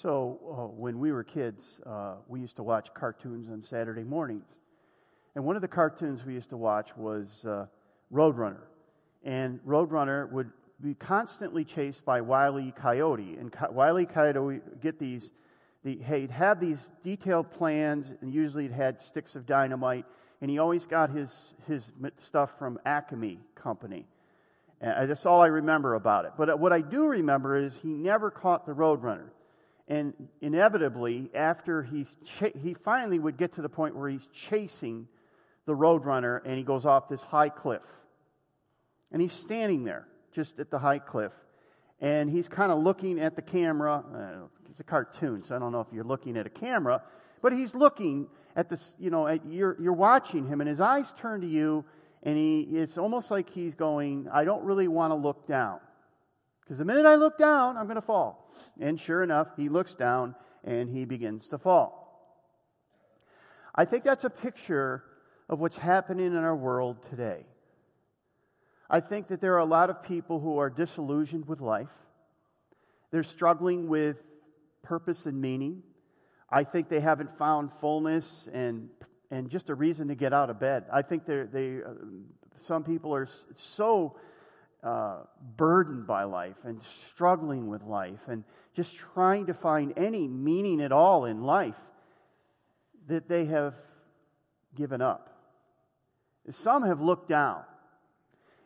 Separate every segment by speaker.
Speaker 1: So, uh, when we were kids, uh, we used to watch cartoons on Saturday mornings. And one of the cartoons we used to watch was uh, Roadrunner. And Roadrunner would be constantly chased by Wile E. Coyote. And Co- Wile E. Coyote would get these, the, he'd have these detailed plans, and usually it had sticks of dynamite. And he always got his, his stuff from Acme Company. And that's all I remember about it. But uh, what I do remember is he never caught the Roadrunner. And inevitably, after he's ch- he finally would get to the point where he's chasing the roadrunner and he goes off this high cliff. And he's standing there just at the high cliff. And he's kind of looking at the camera. Uh, it's a cartoon, so I don't know if you're looking at a camera, but he's looking at this, you know, at, you're, you're watching him, and his eyes turn to you, and he, it's almost like he's going, I don't really want to look down. Because the minute I look down, I'm going to fall. And sure enough, he looks down and he begins to fall. I think that's a picture of what's happening in our world today. I think that there are a lot of people who are disillusioned with life. They're struggling with purpose and meaning. I think they haven't found fullness and, and just a reason to get out of bed. I think they they, uh, some people are so uh, burdened by life and struggling with life and just trying to find any meaning at all in life that they have given up. Some have looked down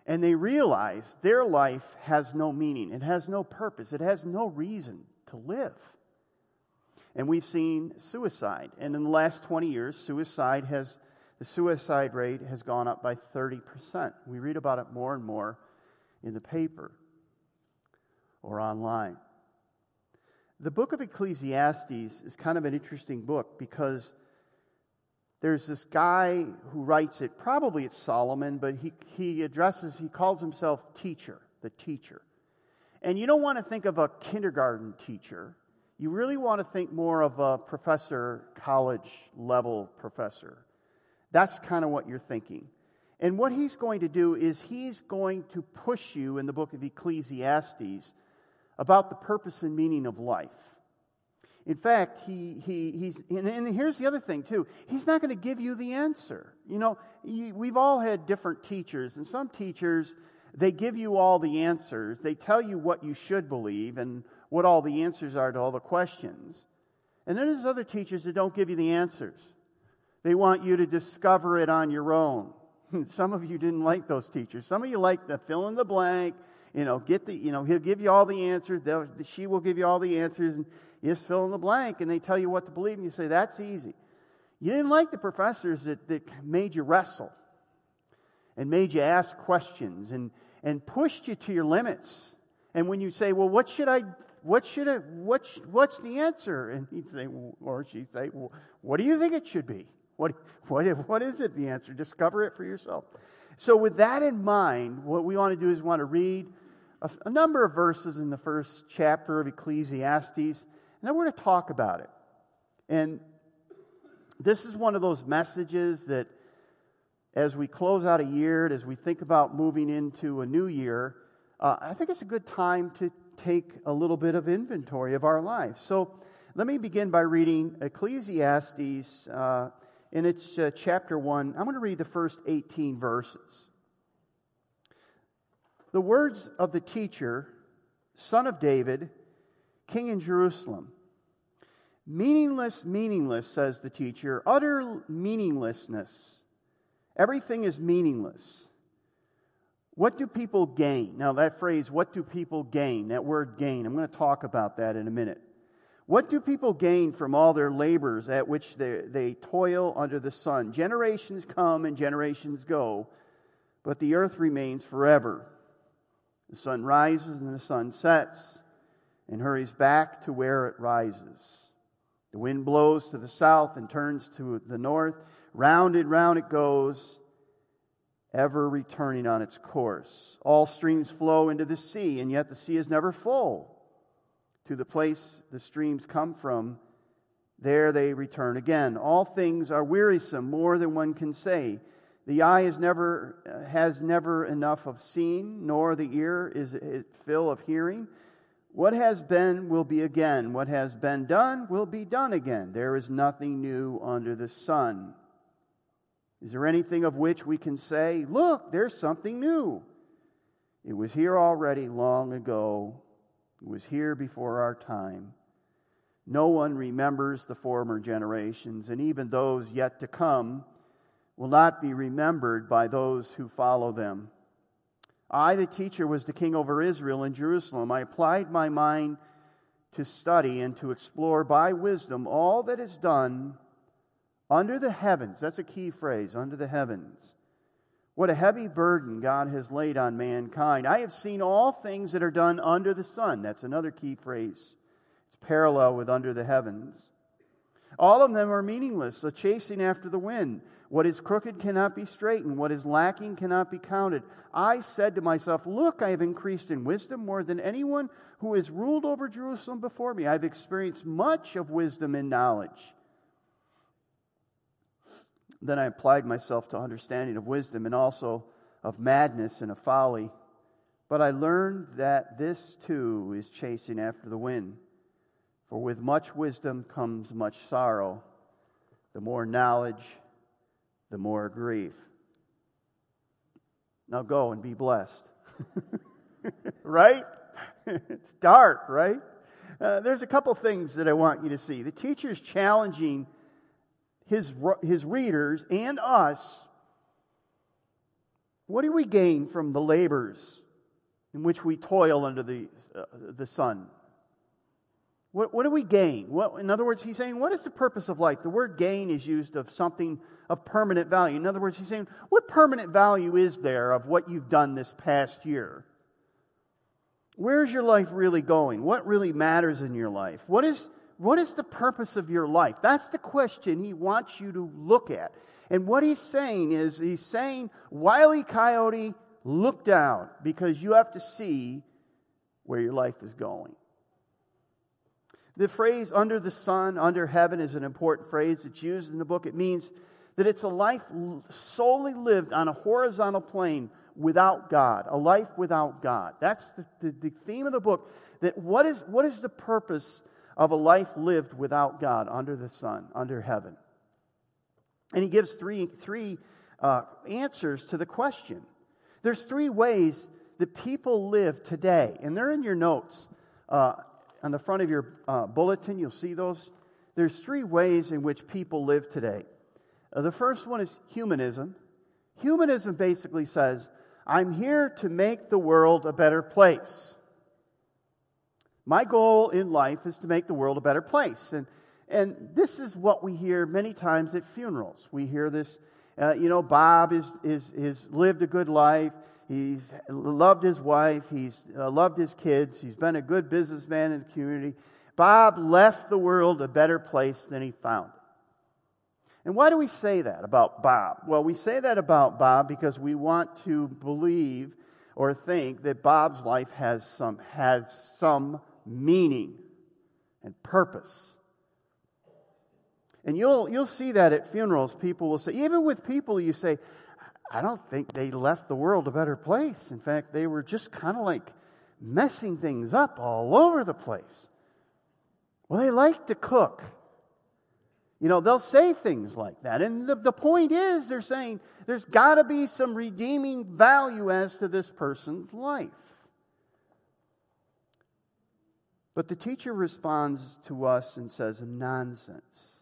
Speaker 1: and they realize their life has no meaning, it has no purpose, it has no reason to live. And we've seen suicide. And in the last 20 years, suicide has, the suicide rate has gone up by 30%. We read about it more and more in the paper or online. The book of Ecclesiastes is kind of an interesting book because there's this guy who writes it, probably it's Solomon, but he, he addresses, he calls himself teacher, the teacher. And you don't want to think of a kindergarten teacher. You really want to think more of a professor, college level professor. That's kind of what you're thinking. And what he's going to do is he's going to push you in the book of Ecclesiastes about the purpose and meaning of life. In fact, he, he, he's, and, and here's the other thing, too. He's not going to give you the answer. You know, we've all had different teachers, and some teachers, they give you all the answers. They tell you what you should believe and what all the answers are to all the questions. And then there's other teachers that don't give you the answers. They want you to discover it on your own. Some of you didn't like those teachers. Some of you like the fill in the blank, you know, get the, you know, he'll give you all the answers. They'll, she will give you all the answers, and you just fill in the blank, and they tell you what to believe, and you say, that's easy. You didn't like the professors that, that made you wrestle and made you ask questions and, and pushed you to your limits. And when you say, well, what should I, what should I, what, what's the answer? And he'd say, or she'd say, well, what do you think it should be? What, what, what is it, the answer? Discover it for yourself. So, with that in mind, what we want to do is we want to read a, a number of verses in the first chapter of Ecclesiastes, and then we're going to talk about it. And this is one of those messages that, as we close out a year, as we think about moving into a new year, uh, I think it's a good time to take a little bit of inventory of our lives. So, let me begin by reading Ecclesiastes. Uh, and it's uh, chapter 1. I'm going to read the first 18 verses. The words of the teacher, son of David, king in Jerusalem. Meaningless, meaningless, says the teacher, utter meaninglessness. Everything is meaningless. What do people gain? Now, that phrase, what do people gain? That word gain, I'm going to talk about that in a minute. What do people gain from all their labors at which they, they toil under the sun? Generations come and generations go, but the earth remains forever. The sun rises and the sun sets and hurries back to where it rises. The wind blows to the south and turns to the north. Round and round it goes, ever returning on its course. All streams flow into the sea, and yet the sea is never full to the place the streams come from. There they return again. All things are wearisome, more than one can say. The eye is never, has never enough of seeing, nor the ear is it fill of hearing. What has been will be again. What has been done will be done again. There is nothing new under the sun. Is there anything of which we can say, Look, there's something new? It was here already long ago. It was here before our time. No one remembers the former generations, and even those yet to come will not be remembered by those who follow them. I, the teacher, was the king over Israel in Jerusalem. I applied my mind to study and to explore by wisdom all that is done under the heavens. That's a key phrase, under the heavens. What a heavy burden God has laid on mankind. I have seen all things that are done under the sun. That's another key phrase. It's parallel with under the heavens. All of them are meaningless, a chasing after the wind. What is crooked cannot be straightened. What is lacking cannot be counted. I said to myself, Look, I have increased in wisdom more than anyone who has ruled over Jerusalem before me. I've experienced much of wisdom and knowledge. Then I applied myself to understanding of wisdom and also of madness and of folly. But I learned that this too is chasing after the wind. For with much wisdom comes much sorrow. The more knowledge, the more grief. Now go and be blessed. right? it's dark, right? Uh, there's a couple things that I want you to see. The teacher's challenging his, his readers and us. What do we gain from the labors in which we toil under the, uh, the sun? What, what do we gain? What, in other words, he's saying, what is the purpose of life? The word gain is used of something of permanent value. In other words, he's saying, what permanent value is there of what you've done this past year? Where's your life really going? What really matters in your life? What is, what is the purpose of your life? That's the question he wants you to look at. And what he's saying is, he's saying, Wiley Coyote, look down because you have to see where your life is going. The phrase under the sun, under heaven is an important phrase. It's used in the book. It means that it's a life solely lived on a horizontal plane without God, a life without God. That's the, the, the, theme of the book. That what is, what is the purpose of a life lived without God under the sun, under heaven? And he gives three, three uh, answers to the question. There's three ways that people live today, and they're in your notes. Uh, on the front of your uh, bulletin, you'll see those. There's three ways in which people live today. Uh, the first one is humanism. Humanism basically says, I'm here to make the world a better place. My goal in life is to make the world a better place. And, and this is what we hear many times at funerals. We hear this, uh, you know, Bob is, is, is lived a good life. He's loved his wife. He's uh, loved his kids. He's been a good businessman in the community. Bob left the world a better place than he found it. And why do we say that about Bob? Well, we say that about Bob because we want to believe or think that Bob's life has some, has some meaning and purpose. And you'll, you'll see that at funerals. People will say, even with people you say, I don't think they left the world a better place. In fact, they were just kind of like messing things up all over the place. Well, they like to cook. You know, they'll say things like that. And the, the point is, they're saying there's got to be some redeeming value as to this person's life. But the teacher responds to us and says, nonsense.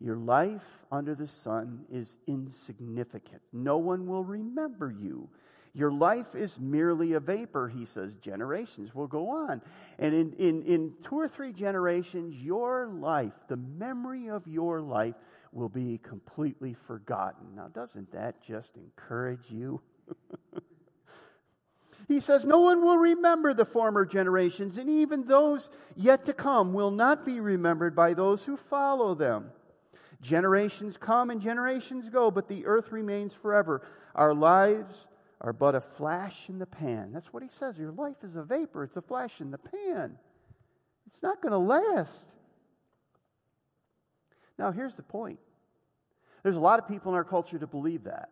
Speaker 1: Your life under the sun is insignificant. No one will remember you. Your life is merely a vapor, he says. Generations will go on. And in, in, in two or three generations, your life, the memory of your life, will be completely forgotten. Now, doesn't that just encourage you? He says, No one will remember the former generations, and even those yet to come will not be remembered by those who follow them. Generations come and generations go, but the earth remains forever. Our lives are but a flash in the pan. That's what he says. Your life is a vapor, it's a flash in the pan. It's not going to last. Now, here's the point there's a lot of people in our culture to believe that,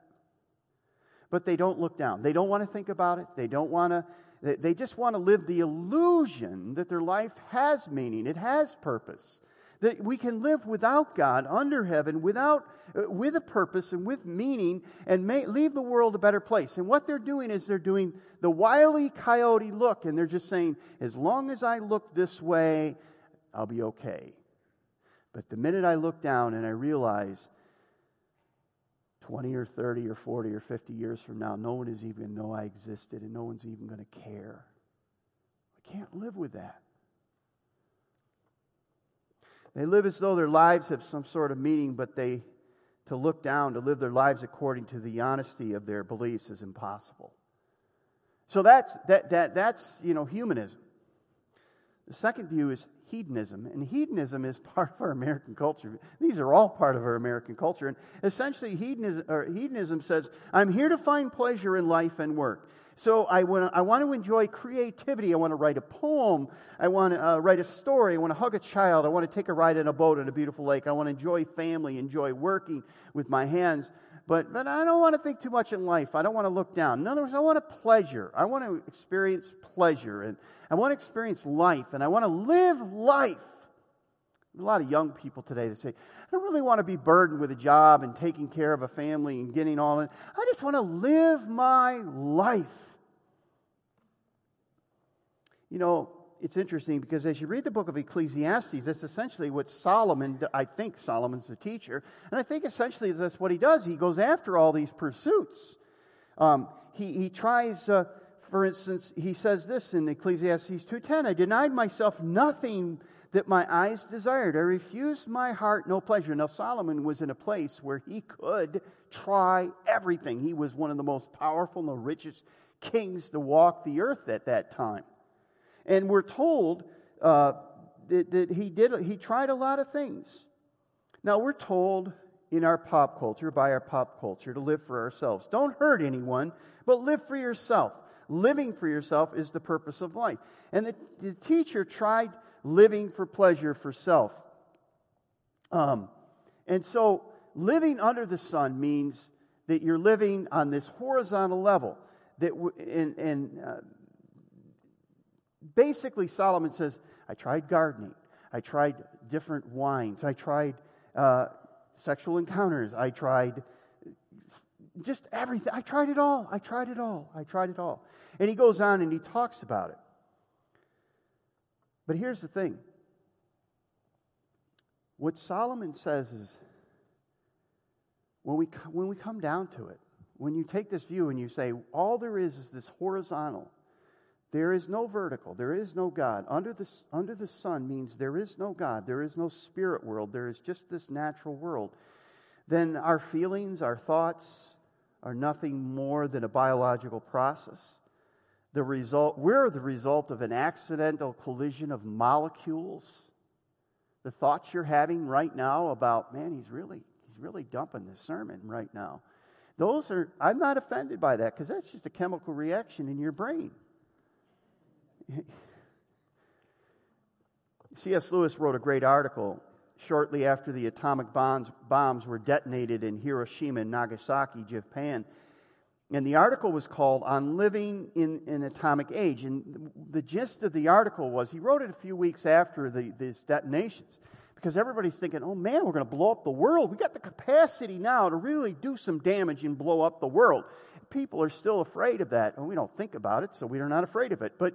Speaker 1: but they don't look down. They don't want to think about it, they don't want to they just want to live the illusion that their life has meaning, it has purpose. That we can live without God, under heaven, without, uh, with a purpose and with meaning, and may, leave the world a better place. And what they're doing is they're doing the wily coyote look, and they're just saying, as long as I look this way, I'll be okay. But the minute I look down and I realize 20 or 30 or 40 or 50 years from now, no one is even going to know I existed and no one's even going to care. I can't live with that. They live as though their lives have some sort of meaning, but they to look down, to live their lives according to the honesty of their beliefs is impossible. So that's that, that that's you know humanism. The second view is hedonism. And hedonism is part of our American culture. These are all part of our American culture. And essentially, hedonism, hedonism says, I'm here to find pleasure in life and work. So I want, to, I want to enjoy creativity. I want to write a poem. I want to uh, write a story. I want to hug a child. I want to take a ride in a boat on a beautiful lake. I want to enjoy family, enjoy working with my hands. But, but I don't want to think too much in life. I don't want to look down. In other words, I want a pleasure. I want to experience pleasure. And I want to experience life. And I want to live life. A lot of young people today that say, I don't really want to be burdened with a job and taking care of a family and getting all in. I just want to live my life. You know, it's interesting because as you read the book of Ecclesiastes, that's essentially what Solomon, I think Solomon's the teacher, and I think essentially that's what he does. He goes after all these pursuits. Um, he, he tries, uh, for instance, he says this in Ecclesiastes 2.10, I denied myself nothing that my eyes desired. I refused my heart no pleasure. Now, Solomon was in a place where he could try everything. He was one of the most powerful and the richest kings to walk the earth at that time. And we're told uh, that, that he did he tried a lot of things. Now we're told in our pop culture, by our pop culture, to live for ourselves. Don't hurt anyone, but live for yourself. Living for yourself is the purpose of life. And the, the teacher tried living for pleasure for self. Um, and so, living under the sun means that you're living on this horizontal level. That w- and, and uh, basically, Solomon says, I tried gardening, I tried different wines, I tried uh, sexual encounters, I tried just everything. I tried it all. I tried it all. I tried it all. And he goes on and he talks about it. But here's the thing what Solomon says is when we, when we come down to it, when you take this view and you say, all there is is this horizontal, there is no vertical. There is no God. Under the, under the sun means there is no God. There is no spirit world. There is just this natural world. Then our feelings, our thoughts are nothing more than a biological process. The result, we're the result of an accidental collision of molecules. The thoughts you're having right now about, man, he's really, he's really dumping this sermon right now. Those are, I'm not offended by that because that's just a chemical reaction in your brain. C.S. Lewis wrote a great article shortly after the atomic bombs, bombs were detonated in Hiroshima and Nagasaki, Japan. And the article was called On Living in an Atomic Age. And the gist of the article was he wrote it a few weeks after the, these detonations because everybody's thinking, oh man, we're going to blow up the world. We got the capacity now to really do some damage and blow up the world. People are still afraid of that. And we don't think about it, so we're not afraid of it. But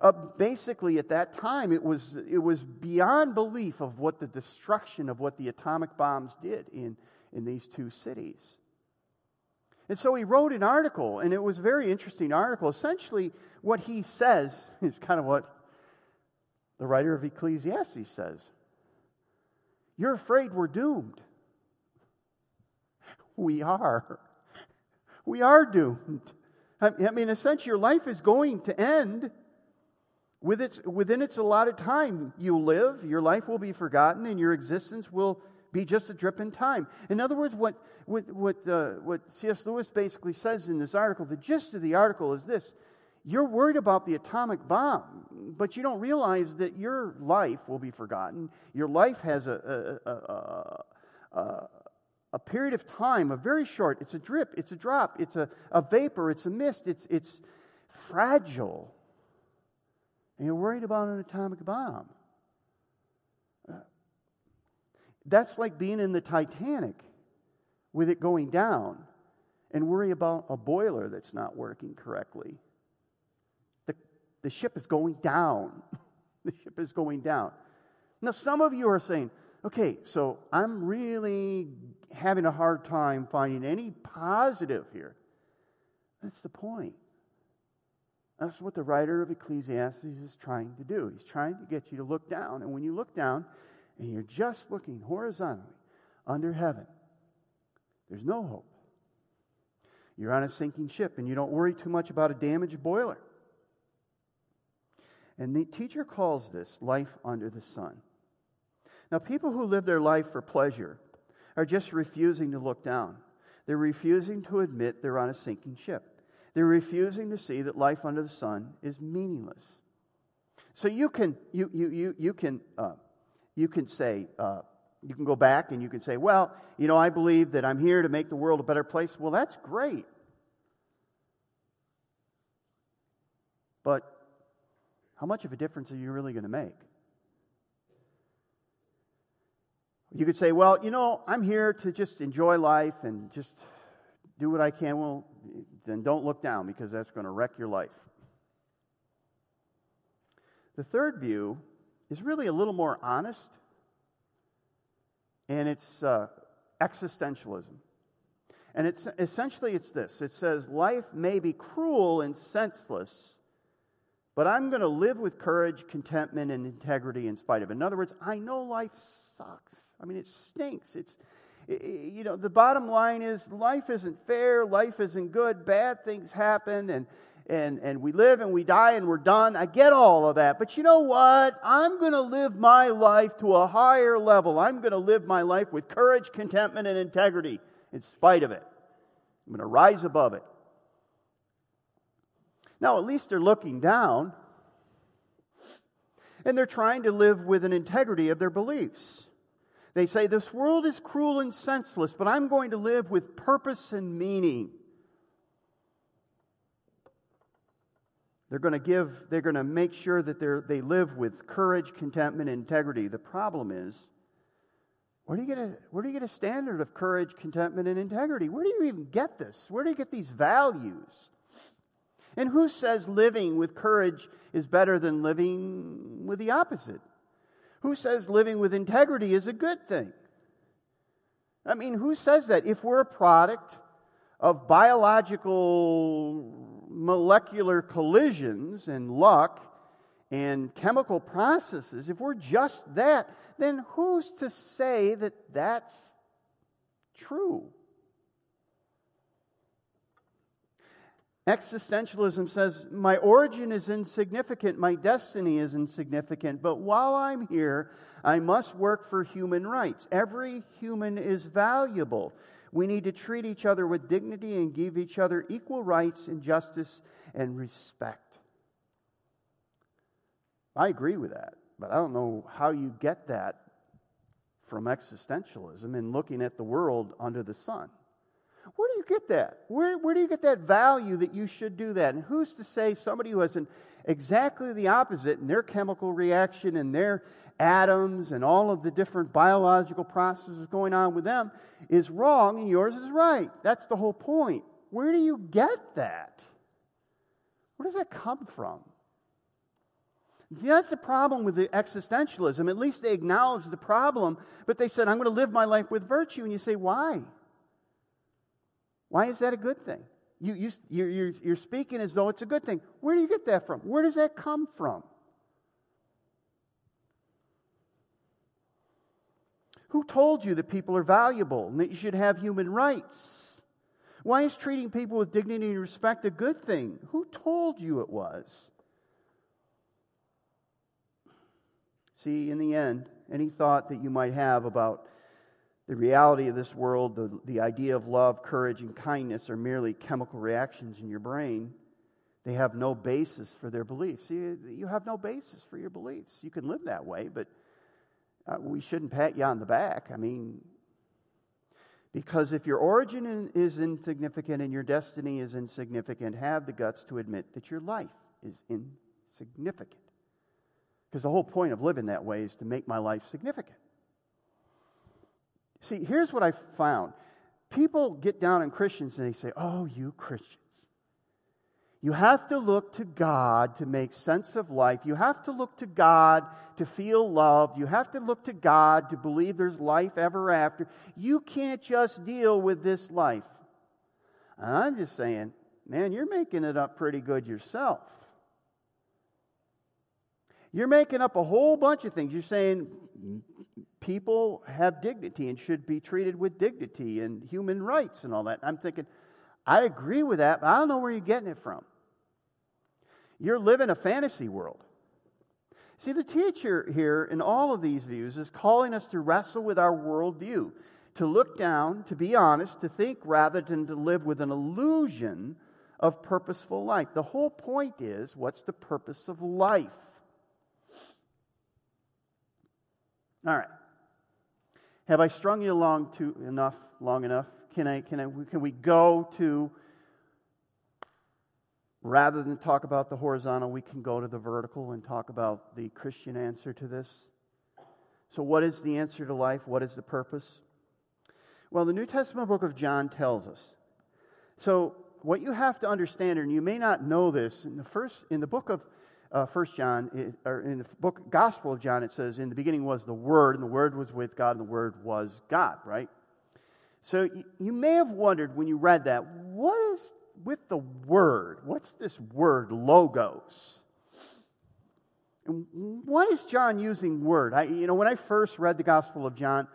Speaker 1: uh, basically at that time it was, it was beyond belief of what the destruction of what the atomic bombs did in, in these two cities. And so he wrote an article, and it was a very interesting article. Essentially, what he says is kind of what the writer of Ecclesiastes says You're afraid we're doomed. We are. We are doomed. I mean, in a sense, your life is going to end. With its, within its allotted time, you live, your life will be forgotten, and your existence will be just a drip in time. In other words, what, what, what, uh, what C.S. Lewis basically says in this article, the gist of the article is this you're worried about the atomic bomb, but you don't realize that your life will be forgotten. Your life has a, a, a, a, a period of time, a very short, it's a drip, it's a drop, it's a, a vapor, it's a mist, it's, it's fragile. And you're worried about an atomic bomb. Uh, that's like being in the Titanic with it going down and worry about a boiler that's not working correctly. The, the ship is going down. the ship is going down. Now, some of you are saying, okay, so I'm really having a hard time finding any positive here. That's the point. That's what the writer of Ecclesiastes is trying to do. He's trying to get you to look down. And when you look down and you're just looking horizontally under heaven, there's no hope. You're on a sinking ship and you don't worry too much about a damaged boiler. And the teacher calls this life under the sun. Now, people who live their life for pleasure are just refusing to look down. They're refusing to admit they're on a sinking ship. They're refusing to see that life under the sun is meaningless. So you can, you, you, you, you can, uh, you can say, uh, you can go back and you can say, well, you know, I believe that I'm here to make the world a better place. Well, that's great. But how much of a difference are you really going to make? You could say, well, you know, I'm here to just enjoy life and just do what I can. Well, then don't look down because that's going to wreck your life. The third view is really a little more honest, and it's uh, existentialism. And it's essentially it's this. It says life may be cruel and senseless, but I'm going to live with courage, contentment, and integrity in spite of it. In other words, I know life sucks. I mean, it stinks. It's, you know, the bottom line is life isn't fair, life isn't good, bad things happen, and, and, and we live and we die and we're done. I get all of that. But you know what? I'm going to live my life to a higher level. I'm going to live my life with courage, contentment, and integrity in spite of it. I'm going to rise above it. Now, at least they're looking down and they're trying to live with an integrity of their beliefs. They say, This world is cruel and senseless, but I'm going to live with purpose and meaning. They're going to give, they're going to make sure that they live with courage, contentment, and integrity. The problem is, where do, you get a, where do you get a standard of courage, contentment, and integrity? Where do you even get this? Where do you get these values? And who says living with courage is better than living with the opposite? Who says living with integrity is a good thing? I mean, who says that? If we're a product of biological molecular collisions and luck and chemical processes, if we're just that, then who's to say that that's true? Existentialism says, My origin is insignificant, my destiny is insignificant, but while I'm here, I must work for human rights. Every human is valuable. We need to treat each other with dignity and give each other equal rights and justice and respect. I agree with that, but I don't know how you get that from existentialism and looking at the world under the sun. Where do you get that? Where, where do you get that value that you should do that? And who's to say somebody who has an exactly the opposite in their chemical reaction and their atoms and all of the different biological processes going on with them is wrong and yours is right? That's the whole point. Where do you get that? Where does that come from? See, that's the problem with the existentialism. At least they acknowledge the problem, but they said, I'm going to live my life with virtue. And you say, why? Why is that a good thing? You, you, you're, you're speaking as though it's a good thing. Where do you get that from? Where does that come from? Who told you that people are valuable and that you should have human rights? Why is treating people with dignity and respect a good thing? Who told you it was? See, in the end, any thought that you might have about the reality of this world, the, the idea of love, courage, and kindness are merely chemical reactions in your brain. They have no basis for their beliefs. You, you have no basis for your beliefs. You can live that way, but uh, we shouldn't pat you on the back. I mean, because if your origin is insignificant and your destiny is insignificant, have the guts to admit that your life is insignificant. Because the whole point of living that way is to make my life significant. See, here's what I found people get down on Christians and they say, Oh, you Christians. You have to look to God to make sense of life. You have to look to God to feel loved. You have to look to God to believe there's life ever after. You can't just deal with this life. And I'm just saying, man, you're making it up pretty good yourself. You're making up a whole bunch of things. You're saying people have dignity and should be treated with dignity and human rights and all that. I'm thinking, I agree with that, but I don't know where you're getting it from. You're living a fantasy world. See, the teacher here in all of these views is calling us to wrestle with our worldview, to look down, to be honest, to think rather than to live with an illusion of purposeful life. The whole point is what's the purpose of life? All right. Have I strung you along to enough, long enough? Can I, can I, can we go to Rather than talk about the horizontal, we can go to the vertical and talk about the Christian answer to this. So, what is the answer to life? What is the purpose? Well, the New Testament book of John tells us. So, what you have to understand, and you may not know this, in the first in the book of uh, First John, or in the book Gospel of John, it says, "In the beginning was the Word, and the Word was with God, and the Word was God." Right. So you, you may have wondered when you read that, what is with the word. What's this word, logos? And why is John using word? I, you know, when I first read the Gospel of John,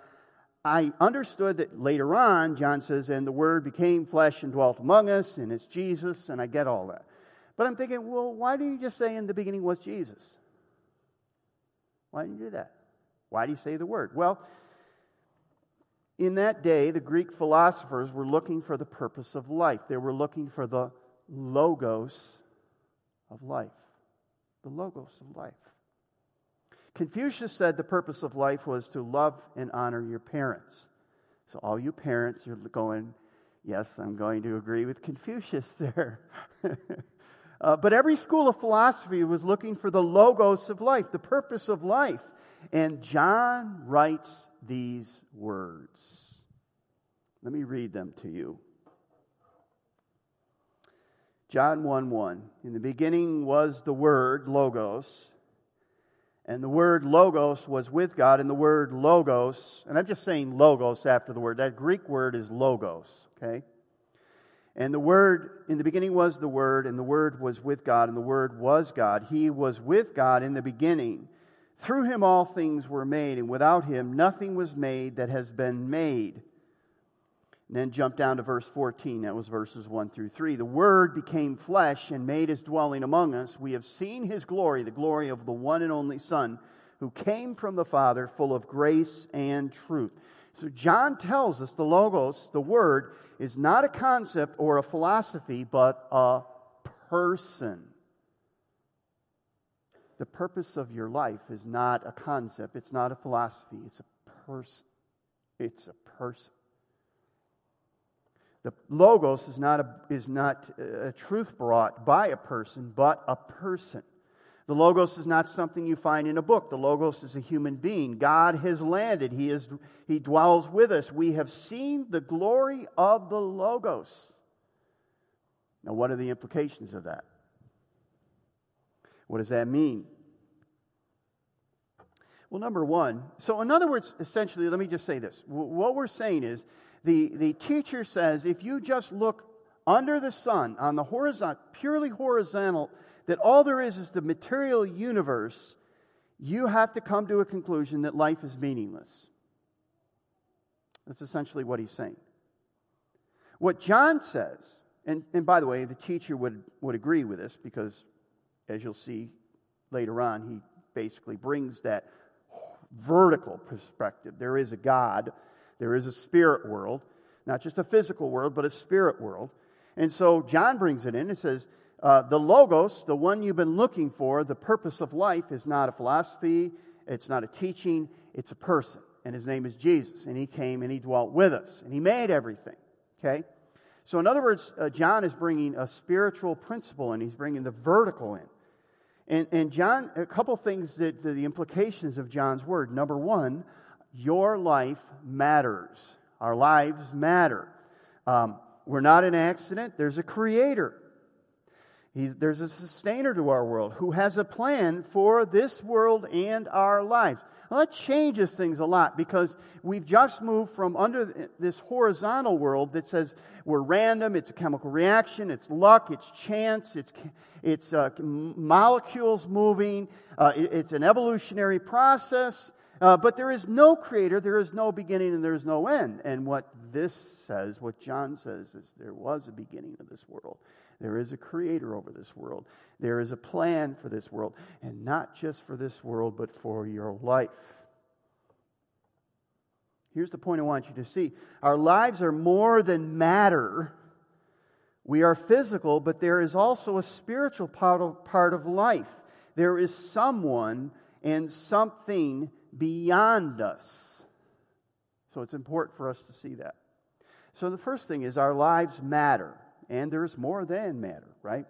Speaker 1: I understood that later on, John says, and the Word became flesh and dwelt among us, and it's Jesus, and I get all that. But I'm thinking, well, why didn't you just say in the beginning was Jesus? Why didn't you do that? Why do you say the Word? Well, in that day, the Greek philosophers were looking for the purpose of life. They were looking for the logos of life. The logos of life. Confucius said the purpose of life was to love and honor your parents. So, all you parents are going, yes, I'm going to agree with Confucius there. Uh, but every school of philosophy was looking for the logos of life, the purpose of life. And John writes these words. Let me read them to you. John 1 1. In the beginning was the Word, Logos. And the word logos was with God, and the word logos, and I'm just saying logos after the word. That Greek word is logos, okay? And the word, in the beginning was the word, and the word was with God, and the word was God. He was with God in the beginning. Through him all things were made, and without him nothing was made that has been made. And then jump down to verse 14. That was verses 1 through 3. The Word became flesh and made his dwelling among us. We have seen his glory, the glory of the one and only Son, who came from the Father, full of grace and truth. So John tells us the Logos, the Word, is not a concept or a philosophy, but a person. The purpose of your life is not a concept, it's not a philosophy, it's a person. It's a person. The Logos is not, a, is not uh, a truth brought by a person, but a person. The Logos is not something you find in a book. The Logos is a human being. God has landed, He, is, he dwells with us. We have seen the glory of the Logos. Now, what are the implications of that? What does that mean? Well, number one, so in other words, essentially, let me just say this. What we're saying is the, the teacher says if you just look under the sun on the horizontal, purely horizontal, that all there is is the material universe, you have to come to a conclusion that life is meaningless. That's essentially what he's saying. What John says, and, and by the way, the teacher would, would agree with this because, as you'll see later on, he basically brings that vertical perspective. There is a God, there is a spirit world, not just a physical world, but a spirit world. And so John brings it in and says, uh, the Logos, the one you've been looking for, the purpose of life, is not a philosophy, it's not a teaching, it's a person. And his name is Jesus. And he came and he dwelt with us, and he made everything. Okay? So, in other words, uh, John is bringing a spiritual principle and he's bringing the vertical in. And, and John, a couple things that the implications of John's word. Number one, your life matters. Our lives matter. Um, we're not an accident, there's a creator. He's, there's a sustainer to our world who has a plan for this world and our lives. That changes things a lot because we've just moved from under this horizontal world that says we're random, it's a chemical reaction, it's luck, it's chance, it's, it's uh, molecules moving, uh, it, it's an evolutionary process. Uh, but there is no creator, there is no beginning, and there is no end. And what this says, what John says, is there was a beginning of this world. There is a creator over this world. There is a plan for this world, and not just for this world, but for your life. Here's the point I want you to see our lives are more than matter. We are physical, but there is also a spiritual part of, part of life. There is someone and something beyond us. So it's important for us to see that. So the first thing is our lives matter and there's more than matter, right?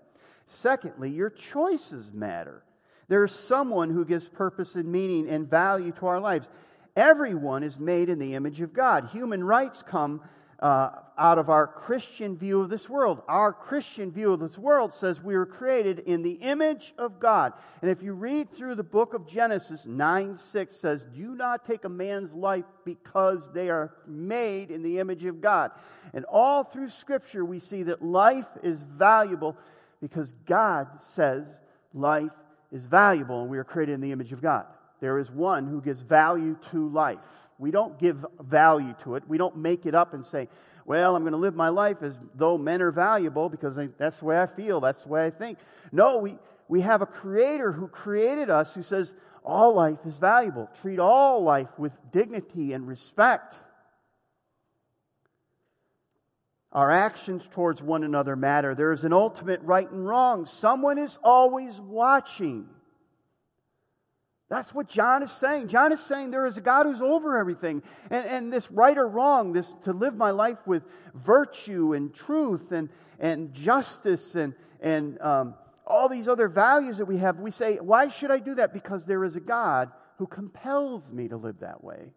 Speaker 1: Secondly, your choices matter. There's someone who gives purpose and meaning and value to our lives. Everyone is made in the image of God. Human rights come uh, out of our Christian view of this world. Our Christian view of this world says we were created in the image of God. And if you read through the book of Genesis, 9 6 says, Do not take a man's life because they are made in the image of God. And all through Scripture, we see that life is valuable because God says life is valuable and we are created in the image of God. There is one who gives value to life. We don't give value to it. We don't make it up and say, well, I'm going to live my life as though men are valuable because that's the way I feel, that's the way I think. No, we, we have a creator who created us who says all life is valuable. Treat all life with dignity and respect. Our actions towards one another matter. There is an ultimate right and wrong. Someone is always watching. That's what John is saying. John is saying there is a God who's over everything. And, and this right or wrong, this to live my life with virtue and truth and, and justice and, and um, all these other values that we have, we say, why should I do that? Because there is a God who compels me to live that way,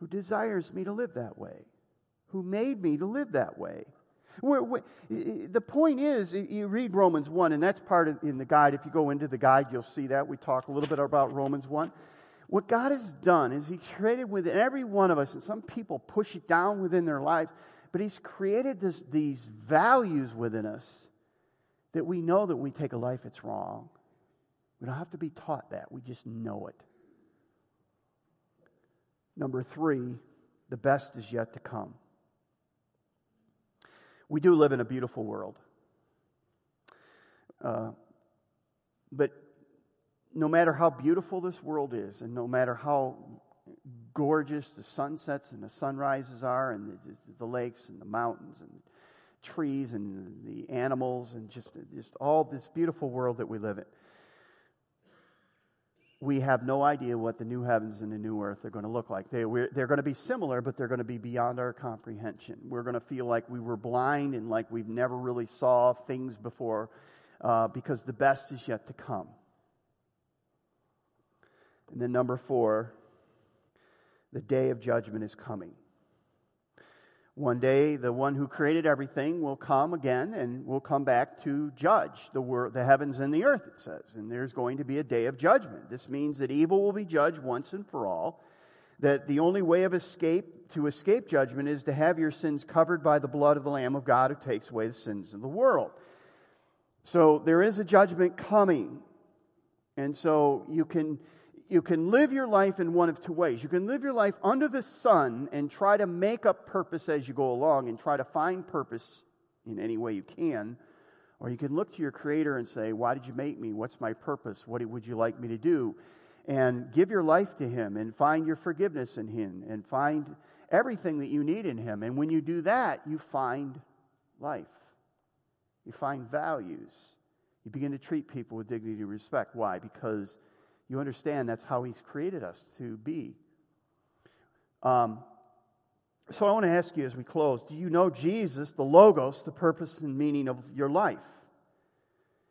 Speaker 1: who desires me to live that way, who made me to live that way. We're, we're, the point is, you read Romans 1, and that's part of in the guide. If you go into the guide, you'll see that. We talk a little bit about Romans 1. What God has done is He created within every one of us, and some people push it down within their lives, but He's created this, these values within us that we know that we take a life it's wrong. We don't have to be taught that, we just know it. Number three, the best is yet to come. We do live in a beautiful world. Uh, but no matter how beautiful this world is, and no matter how gorgeous the sunsets and the sunrises are, and the, the lakes and the mountains and trees and the animals, and just, just all this beautiful world that we live in, we have no idea what the new heavens and the new earth are going to look like. They, they're going to be similar, but they're going to be beyond our comprehension. We're going to feel like we were blind and like we've never really saw things before uh, because the best is yet to come. And then, number four, the day of judgment is coming. One day, the one who created everything will come again and will come back to judge the, wor- the heavens and the earth, it says. And there's going to be a day of judgment. This means that evil will be judged once and for all. That the only way of escape to escape judgment is to have your sins covered by the blood of the Lamb of God who takes away the sins of the world. So there is a judgment coming. And so you can you can live your life in one of two ways. You can live your life under the sun and try to make up purpose as you go along and try to find purpose in any way you can. Or you can look to your Creator and say, Why did you make me? What's my purpose? What would you like me to do? And give your life to Him and find your forgiveness in Him and find everything that you need in Him. And when you do that, you find life, you find values. You begin to treat people with dignity and respect. Why? Because you understand that's how He's created us to be. Um, so I want to ask you as we close do you know Jesus, the Logos, the purpose and meaning of your life?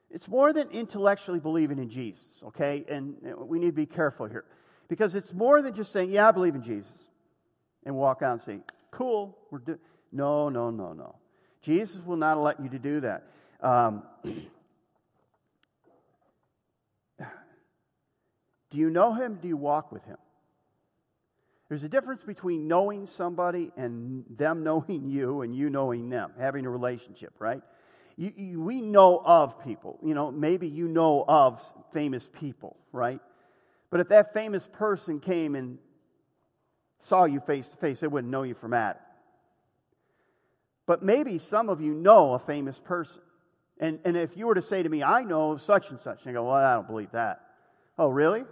Speaker 1: It's more than intellectually believing in Jesus, okay? And we need to be careful here. Because it's more than just saying, yeah, I believe in Jesus. And walk out and say, cool, we're doing. No, no, no, no. Jesus will not let you to do that. Um, do you know him? Do you walk with him? There's a difference between knowing somebody and them knowing you and you knowing them, having a relationship, right? You, you, we know of people. You know, maybe you know of famous people, right? But if that famous person came and saw you face to face, they wouldn't know you from Adam. But maybe some of you know a famous person. And, and if you were to say to me, I know such and such, and I go, well, I don't believe that. Oh, really?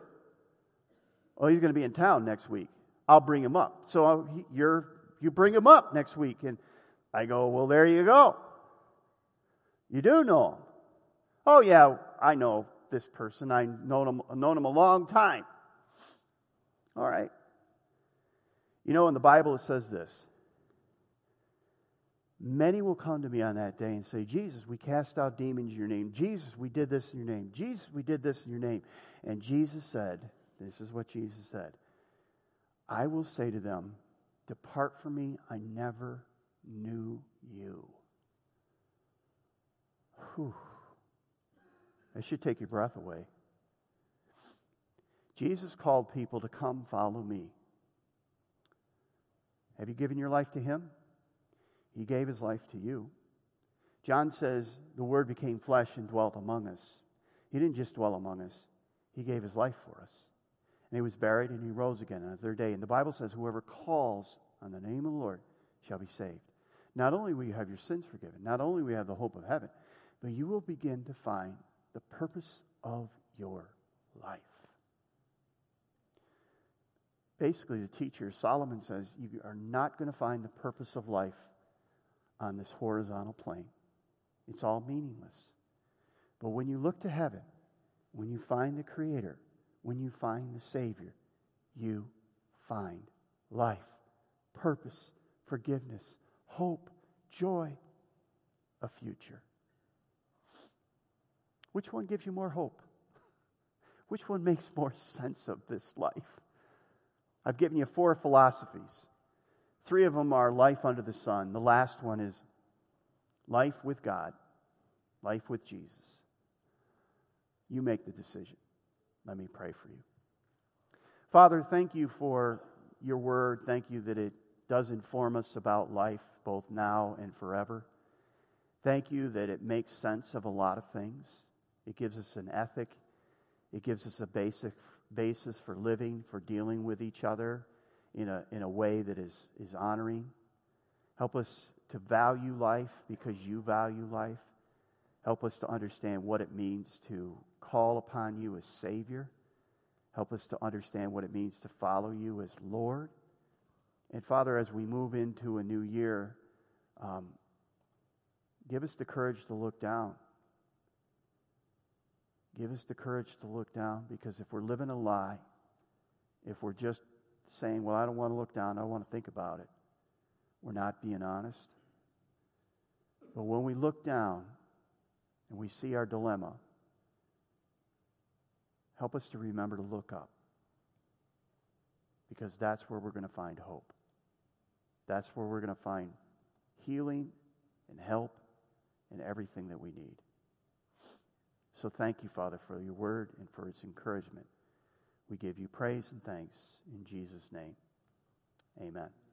Speaker 1: Oh, he's going to be in town next week. I'll bring him up. So uh, you're, you bring him up next week. And I go, Well, there you go. You do know him. Oh, yeah, I know this person. I've known him, known him a long time. All right. You know, in the Bible, it says this Many will come to me on that day and say, Jesus, we cast out demons in your name. Jesus, we did this in your name. Jesus, we did this in your name. And Jesus said, This is what Jesus said I will say to them, Depart from me, I never knew you. Whew. That should take your breath away. Jesus called people to come follow me. Have you given your life to him? He gave his life to you. John says the word became flesh and dwelt among us. He didn't just dwell among us, he gave his life for us. And he was buried and he rose again on the third day. And the Bible says, whoever calls on the name of the Lord shall be saved. Not only will you have your sins forgiven, not only will you have the hope of heaven, but you will begin to find the purpose of your life. Basically, the teacher, Solomon says, you are not going to find the purpose of life on this horizontal plane. It's all meaningless. But when you look to heaven, when you find the Creator, when you find the Savior, you find life, purpose, forgiveness, hope, joy, a future. Which one gives you more hope? Which one makes more sense of this life? I've given you four philosophies. Three of them are life under the sun. The last one is life with God, life with Jesus. You make the decision. Let me pray for you. Father, thank you for your word. Thank you that it does inform us about life both now and forever. Thank you that it makes sense of a lot of things. It gives us an ethic, it gives us a basic basis for living, for dealing with each other in a, in a way that is, is honoring. Help us to value life because you value life. Help us to understand what it means to call upon you as Savior. Help us to understand what it means to follow you as Lord. And Father, as we move into a new year, um, give us the courage to look down. Give us the courage to look down because if we're living a lie, if we're just saying, Well, I don't want to look down, I don't want to think about it, we're not being honest. But when we look down and we see our dilemma, Help us to remember to look up because that's where we're going to find hope. That's where we're going to find healing and help and everything that we need. So thank you, Father, for your word and for its encouragement. We give you praise and thanks in Jesus' name. Amen.